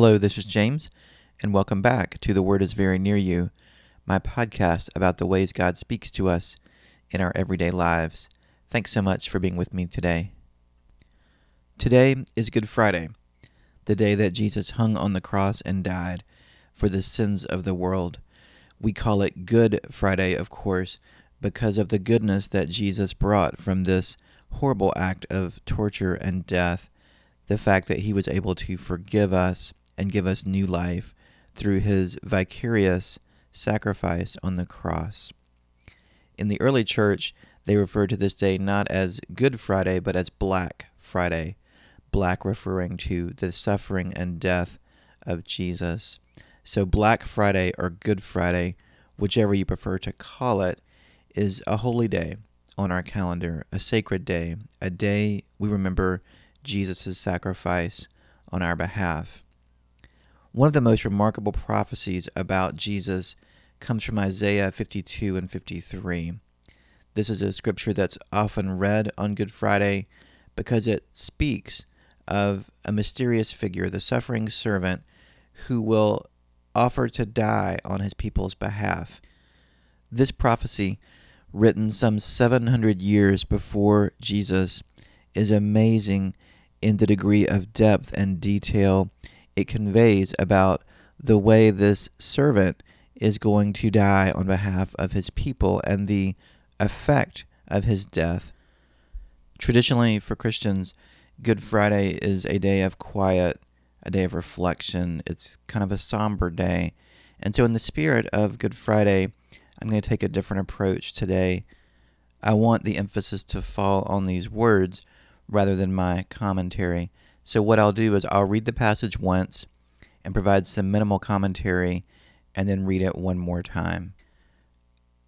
Hello, this is James, and welcome back to The Word is Very Near You, my podcast about the ways God speaks to us in our everyday lives. Thanks so much for being with me today. Today is Good Friday, the day that Jesus hung on the cross and died for the sins of the world. We call it Good Friday, of course, because of the goodness that Jesus brought from this horrible act of torture and death the fact that he was able to forgive us and give us new life through his vicarious sacrifice on the cross. In the early church, they referred to this day not as Good Friday, but as Black Friday. Black referring to the suffering and death of Jesus. So, Black Friday or Good Friday, whichever you prefer to call it, is a holy day on our calendar, a sacred day, a day we remember Jesus' sacrifice on our behalf. One of the most remarkable prophecies about Jesus comes from Isaiah 52 and 53. This is a scripture that's often read on Good Friday because it speaks of a mysterious figure, the suffering servant, who will offer to die on his people's behalf. This prophecy, written some 700 years before Jesus, is amazing in the degree of depth and detail it conveys about the way this servant is going to die on behalf of his people and the effect of his death. Traditionally, for Christians, Good Friday is a day of quiet, a day of reflection. It's kind of a somber day. And so, in the spirit of Good Friday, I'm going to take a different approach today. I want the emphasis to fall on these words rather than my commentary. So what I'll do is I'll read the passage once and provide some minimal commentary and then read it one more time.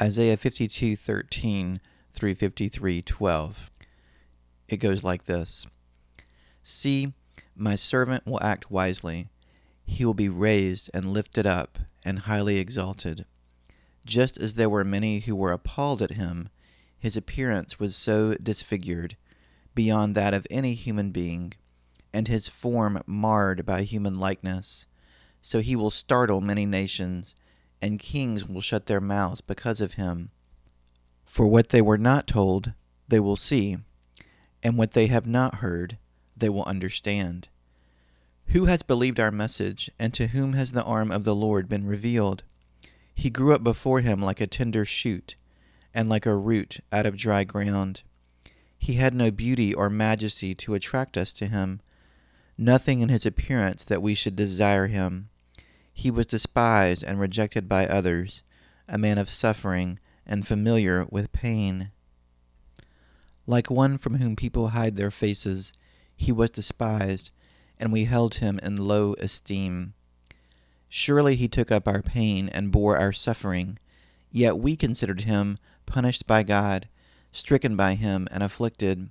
Isaiah 52:13 through 53:12. It goes like this: See, my servant will act wisely. He will be raised and lifted up and highly exalted. Just as there were many who were appalled at him, his appearance was so disfigured beyond that of any human being and his form marred by human likeness. So he will startle many nations, and kings will shut their mouths because of him. For what they were not told, they will see, and what they have not heard, they will understand. Who has believed our message, and to whom has the arm of the Lord been revealed? He grew up before him like a tender shoot, and like a root out of dry ground. He had no beauty or majesty to attract us to him nothing in his appearance that we should desire him. He was despised and rejected by others, a man of suffering and familiar with pain. Like one from whom people hide their faces, he was despised, and we held him in low esteem. Surely he took up our pain and bore our suffering, yet we considered him punished by God, stricken by him, and afflicted.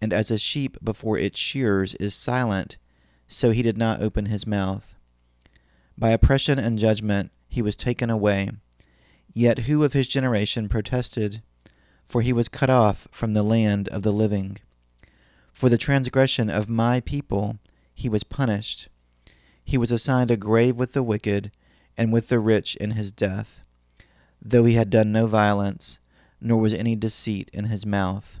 and as a sheep before its shearers is silent, so he did not open his mouth. By oppression and judgment he was taken away. Yet who of his generation protested? For he was cut off from the land of the living. For the transgression of my people he was punished. He was assigned a grave with the wicked and with the rich in his death, though he had done no violence, nor was any deceit in his mouth.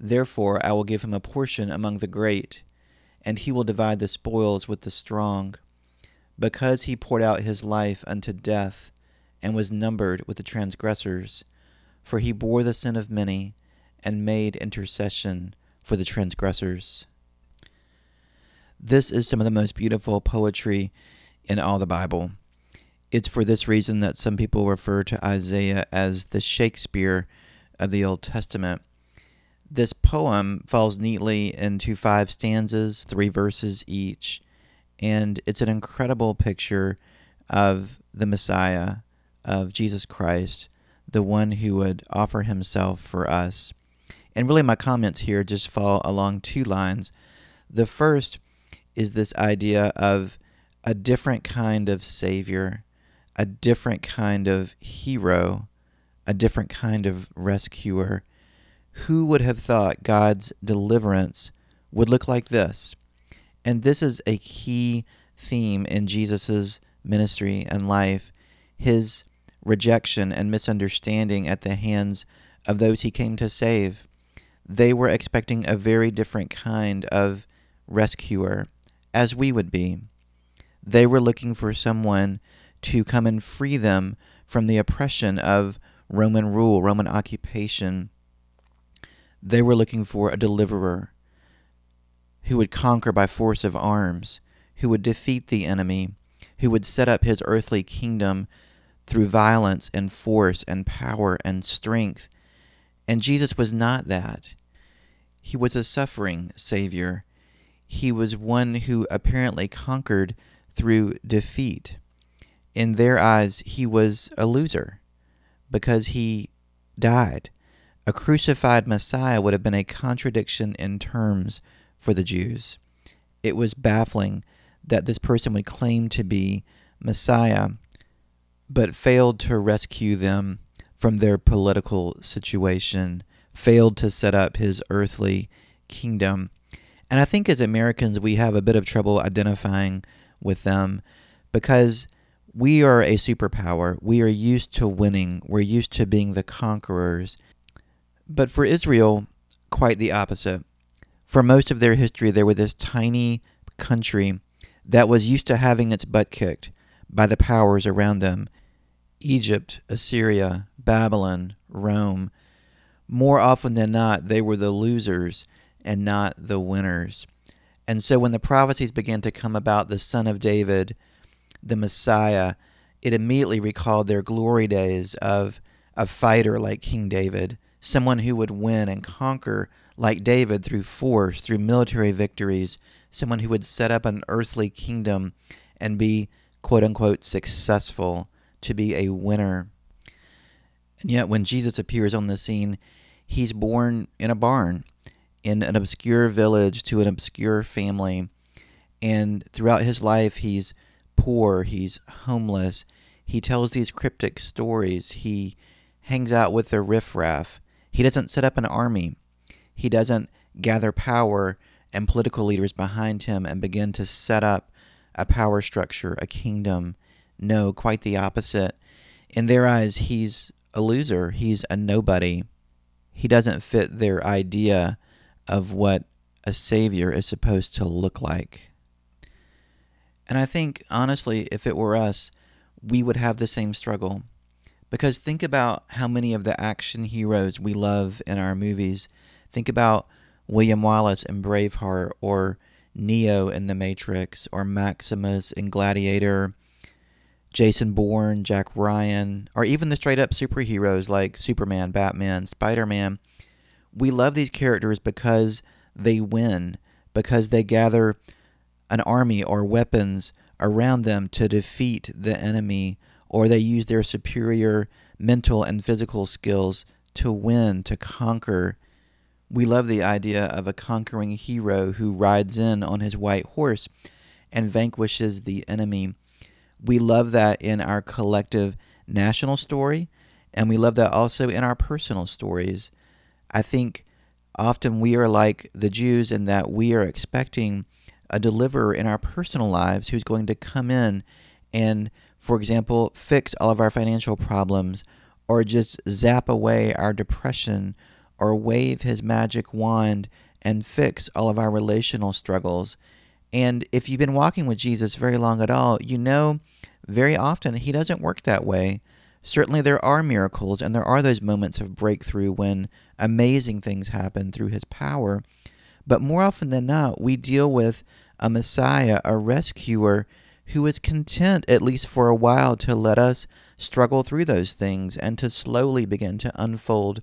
Therefore I will give him a portion among the great, and he will divide the spoils with the strong. because he poured out his life unto death, and was numbered with the transgressors. For he bore the sin of many, and made intercession for the transgressors. This is some of the most beautiful poetry in all the Bible. It's for this reason that some people refer to Isaiah as the Shakespeare of the Old Testament. This poem falls neatly into five stanzas, three verses each, and it's an incredible picture of the Messiah, of Jesus Christ, the one who would offer himself for us. And really, my comments here just fall along two lines. The first is this idea of a different kind of Savior, a different kind of hero, a different kind of rescuer. Who would have thought God's deliverance would look like this? And this is a key theme in Jesus' ministry and life his rejection and misunderstanding at the hands of those he came to save. They were expecting a very different kind of rescuer, as we would be. They were looking for someone to come and free them from the oppression of Roman rule, Roman occupation. They were looking for a deliverer who would conquer by force of arms, who would defeat the enemy, who would set up his earthly kingdom through violence and force and power and strength. And Jesus was not that. He was a suffering Savior. He was one who apparently conquered through defeat. In their eyes, he was a loser because he died. A crucified Messiah would have been a contradiction in terms for the Jews. It was baffling that this person would claim to be Messiah, but failed to rescue them from their political situation, failed to set up his earthly kingdom. And I think as Americans, we have a bit of trouble identifying with them because we are a superpower. We are used to winning, we're used to being the conquerors. But for Israel, quite the opposite. For most of their history, they were this tiny country that was used to having its butt kicked by the powers around them Egypt, Assyria, Babylon, Rome. More often than not, they were the losers and not the winners. And so when the prophecies began to come about the Son of David, the Messiah, it immediately recalled their glory days of a fighter like King David, someone who would win and conquer like David through force, through military victories, someone who would set up an earthly kingdom and be quote unquote successful, to be a winner. And yet, when Jesus appears on the scene, he's born in a barn, in an obscure village to an obscure family. And throughout his life, he's poor, he's homeless. He tells these cryptic stories. He hangs out with the riffraff. He doesn't set up an army. He doesn't gather power and political leaders behind him and begin to set up a power structure, a kingdom. No, quite the opposite. In their eyes, he's a loser. He's a nobody. He doesn't fit their idea of what a savior is supposed to look like. And I think, honestly, if it were us, we would have the same struggle. Because think about how many of the action heroes we love in our movies. Think about William Wallace in Braveheart, or Neo in The Matrix, or Maximus in Gladiator, Jason Bourne, Jack Ryan, or even the straight up superheroes like Superman, Batman, Spider Man. We love these characters because they win, because they gather an army or weapons around them to defeat the enemy or they use their superior mental and physical skills to win, to conquer. We love the idea of a conquering hero who rides in on his white horse and vanquishes the enemy. We love that in our collective national story, and we love that also in our personal stories. I think often we are like the Jews in that we are expecting a deliverer in our personal lives who's going to come in and for example, fix all of our financial problems, or just zap away our depression, or wave his magic wand and fix all of our relational struggles. And if you've been walking with Jesus very long at all, you know very often he doesn't work that way. Certainly, there are miracles and there are those moments of breakthrough when amazing things happen through his power. But more often than not, we deal with a Messiah, a rescuer, who is content, at least for a while, to let us struggle through those things and to slowly begin to unfold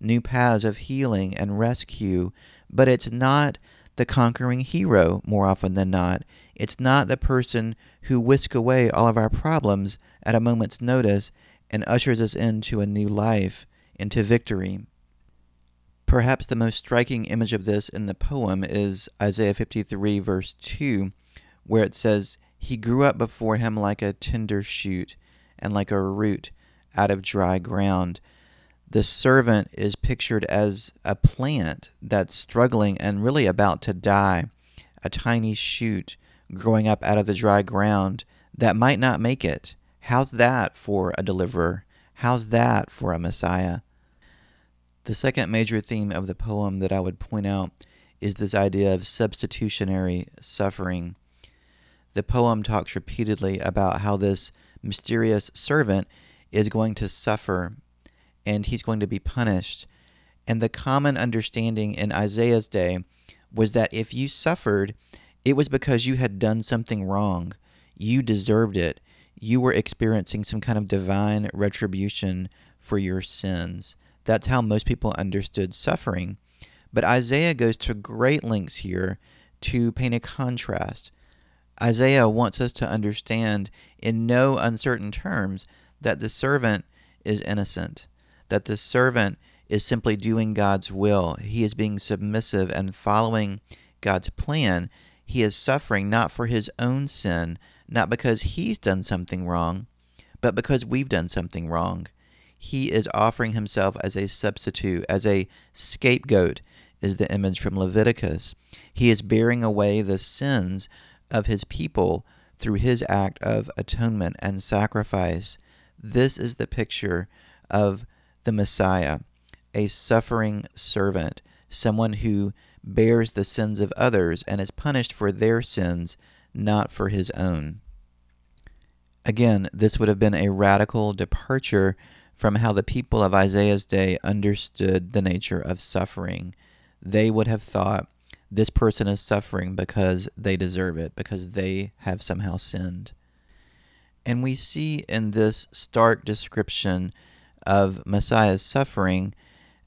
new paths of healing and rescue. But it's not the conquering hero more often than not. It's not the person who whisk away all of our problems at a moment's notice and ushers us into a new life, into victory. Perhaps the most striking image of this in the poem is Isaiah 53, verse 2, where it says, He grew up before him like a tender shoot and like a root out of dry ground the servant is pictured as a plant that's struggling and really about to die, a tiny shoot growing up out of the dry ground that might not make it. How's that for a deliverer? How's that for a Messiah? The second major theme of the poem that I would point out is this idea of substitutionary suffering. The poem talks repeatedly about how this mysterious servant is going to suffer and he's going to be punished. And the common understanding in Isaiah's day was that if you suffered, it was because you had done something wrong. You deserved it. You were experiencing some kind of divine retribution for your sins. That's how most people understood suffering. But Isaiah goes to great lengths here to paint a contrast. Isaiah wants us to understand in no uncertain terms that the servant is innocent that the servant is simply doing God's will. He is being submissive and following God's plan. He is suffering not for his own sin, not because he's done something wrong, but because we've done something wrong. He is offering himself as a substitute, as a scapegoat, is the image from Leviticus. He is bearing away the sins of his people through his act of atonement and sacrifice. This is the picture of the Messiah, a suffering servant, someone who bears the sins of others and is punished for their sins, not for his own. Again, this would have been a radical departure from how the people of Isaiah's day understood the nature of suffering. They would have thought this person is suffering because they deserve it, because they have somehow sinned. And we see in this stark description of Messiah's suffering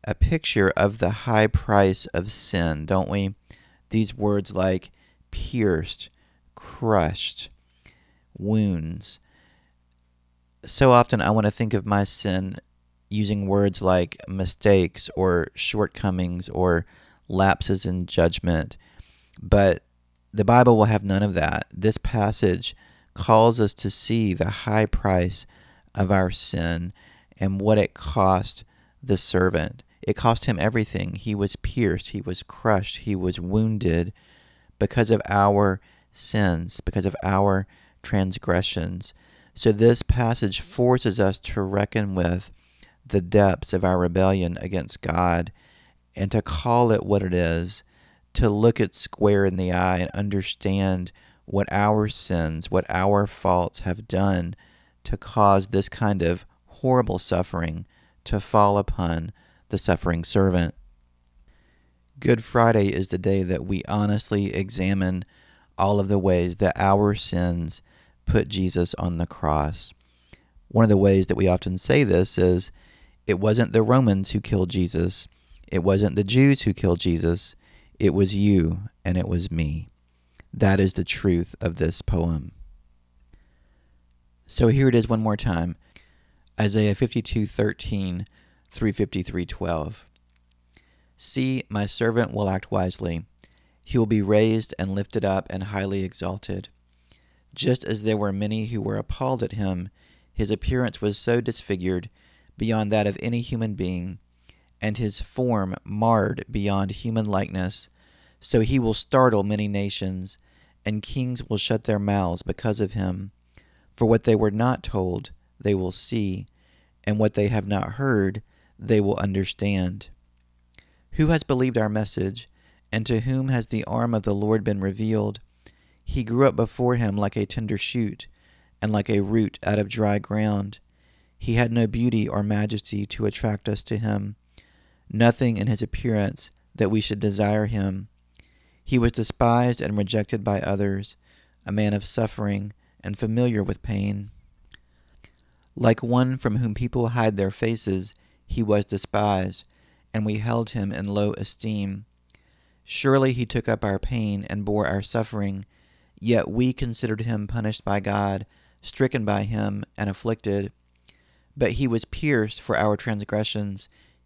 a picture of the high price of sin, don't we? These words like pierced, crushed, wounds. So often I want to think of my sin using words like mistakes or shortcomings or lapses in judgment. But the Bible will have none of that. This passage calls us to see the high price of our sin and what it cost the servant. It cost him everything. He was pierced, he was crushed, he was wounded because of our sins, because of our transgressions. So this passage forces us to reckon with the depths of our rebellion against God and to call it what it is, to look it square in the eye and understand what our sins, what our faults have done to cause this kind of horrible suffering to fall upon the suffering servant. Good Friday is the day that we honestly examine all of the ways that our sins put Jesus on the cross. One of the ways that we often say this is it wasn't the Romans who killed Jesus, it wasn't the Jews who killed Jesus, it was you and it was me. That is the truth of this poem. So here it is one more time. Isaiah 52:13 through 53:12. See, my servant will act wisely. He will be raised and lifted up and highly exalted. Just as there were many who were appalled at him, his appearance was so disfigured beyond that of any human being, and his form marred beyond human likeness. So he will startle many nations, and kings will shut their mouths because of him. For what they were not told, they will see, and what they have not heard, they will understand. Who has believed our message, and to whom has the arm of the Lord been revealed? He grew up before him like a tender shoot, and like a root out of dry ground. He had no beauty or majesty to attract us to him, nothing in his appearance that we should desire him. He was despised and rejected by others, a man of suffering and familiar with pain. Like one from whom people hide their faces, he was despised, and we held him in low esteem. Surely he took up our pain and bore our suffering, yet we considered him punished by God, stricken by him, and afflicted. But he was pierced for our transgressions,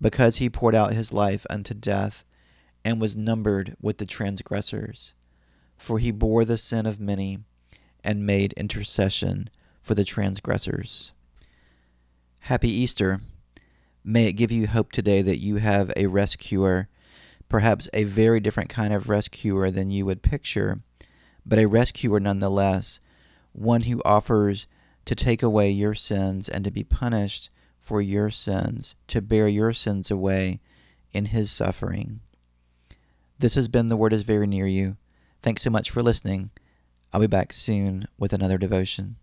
because he poured out his life unto death and was numbered with the transgressors. For he bore the sin of many and made intercession for the transgressors. Happy Easter. May it give you hope today that you have a rescuer, perhaps a very different kind of rescuer than you would picture, but a rescuer nonetheless, one who offers to take away your sins and to be punished for your sins, to bear your sins away in his suffering. This has been The Word is Very Near You. Thanks so much for listening. I'll be back soon with another devotion.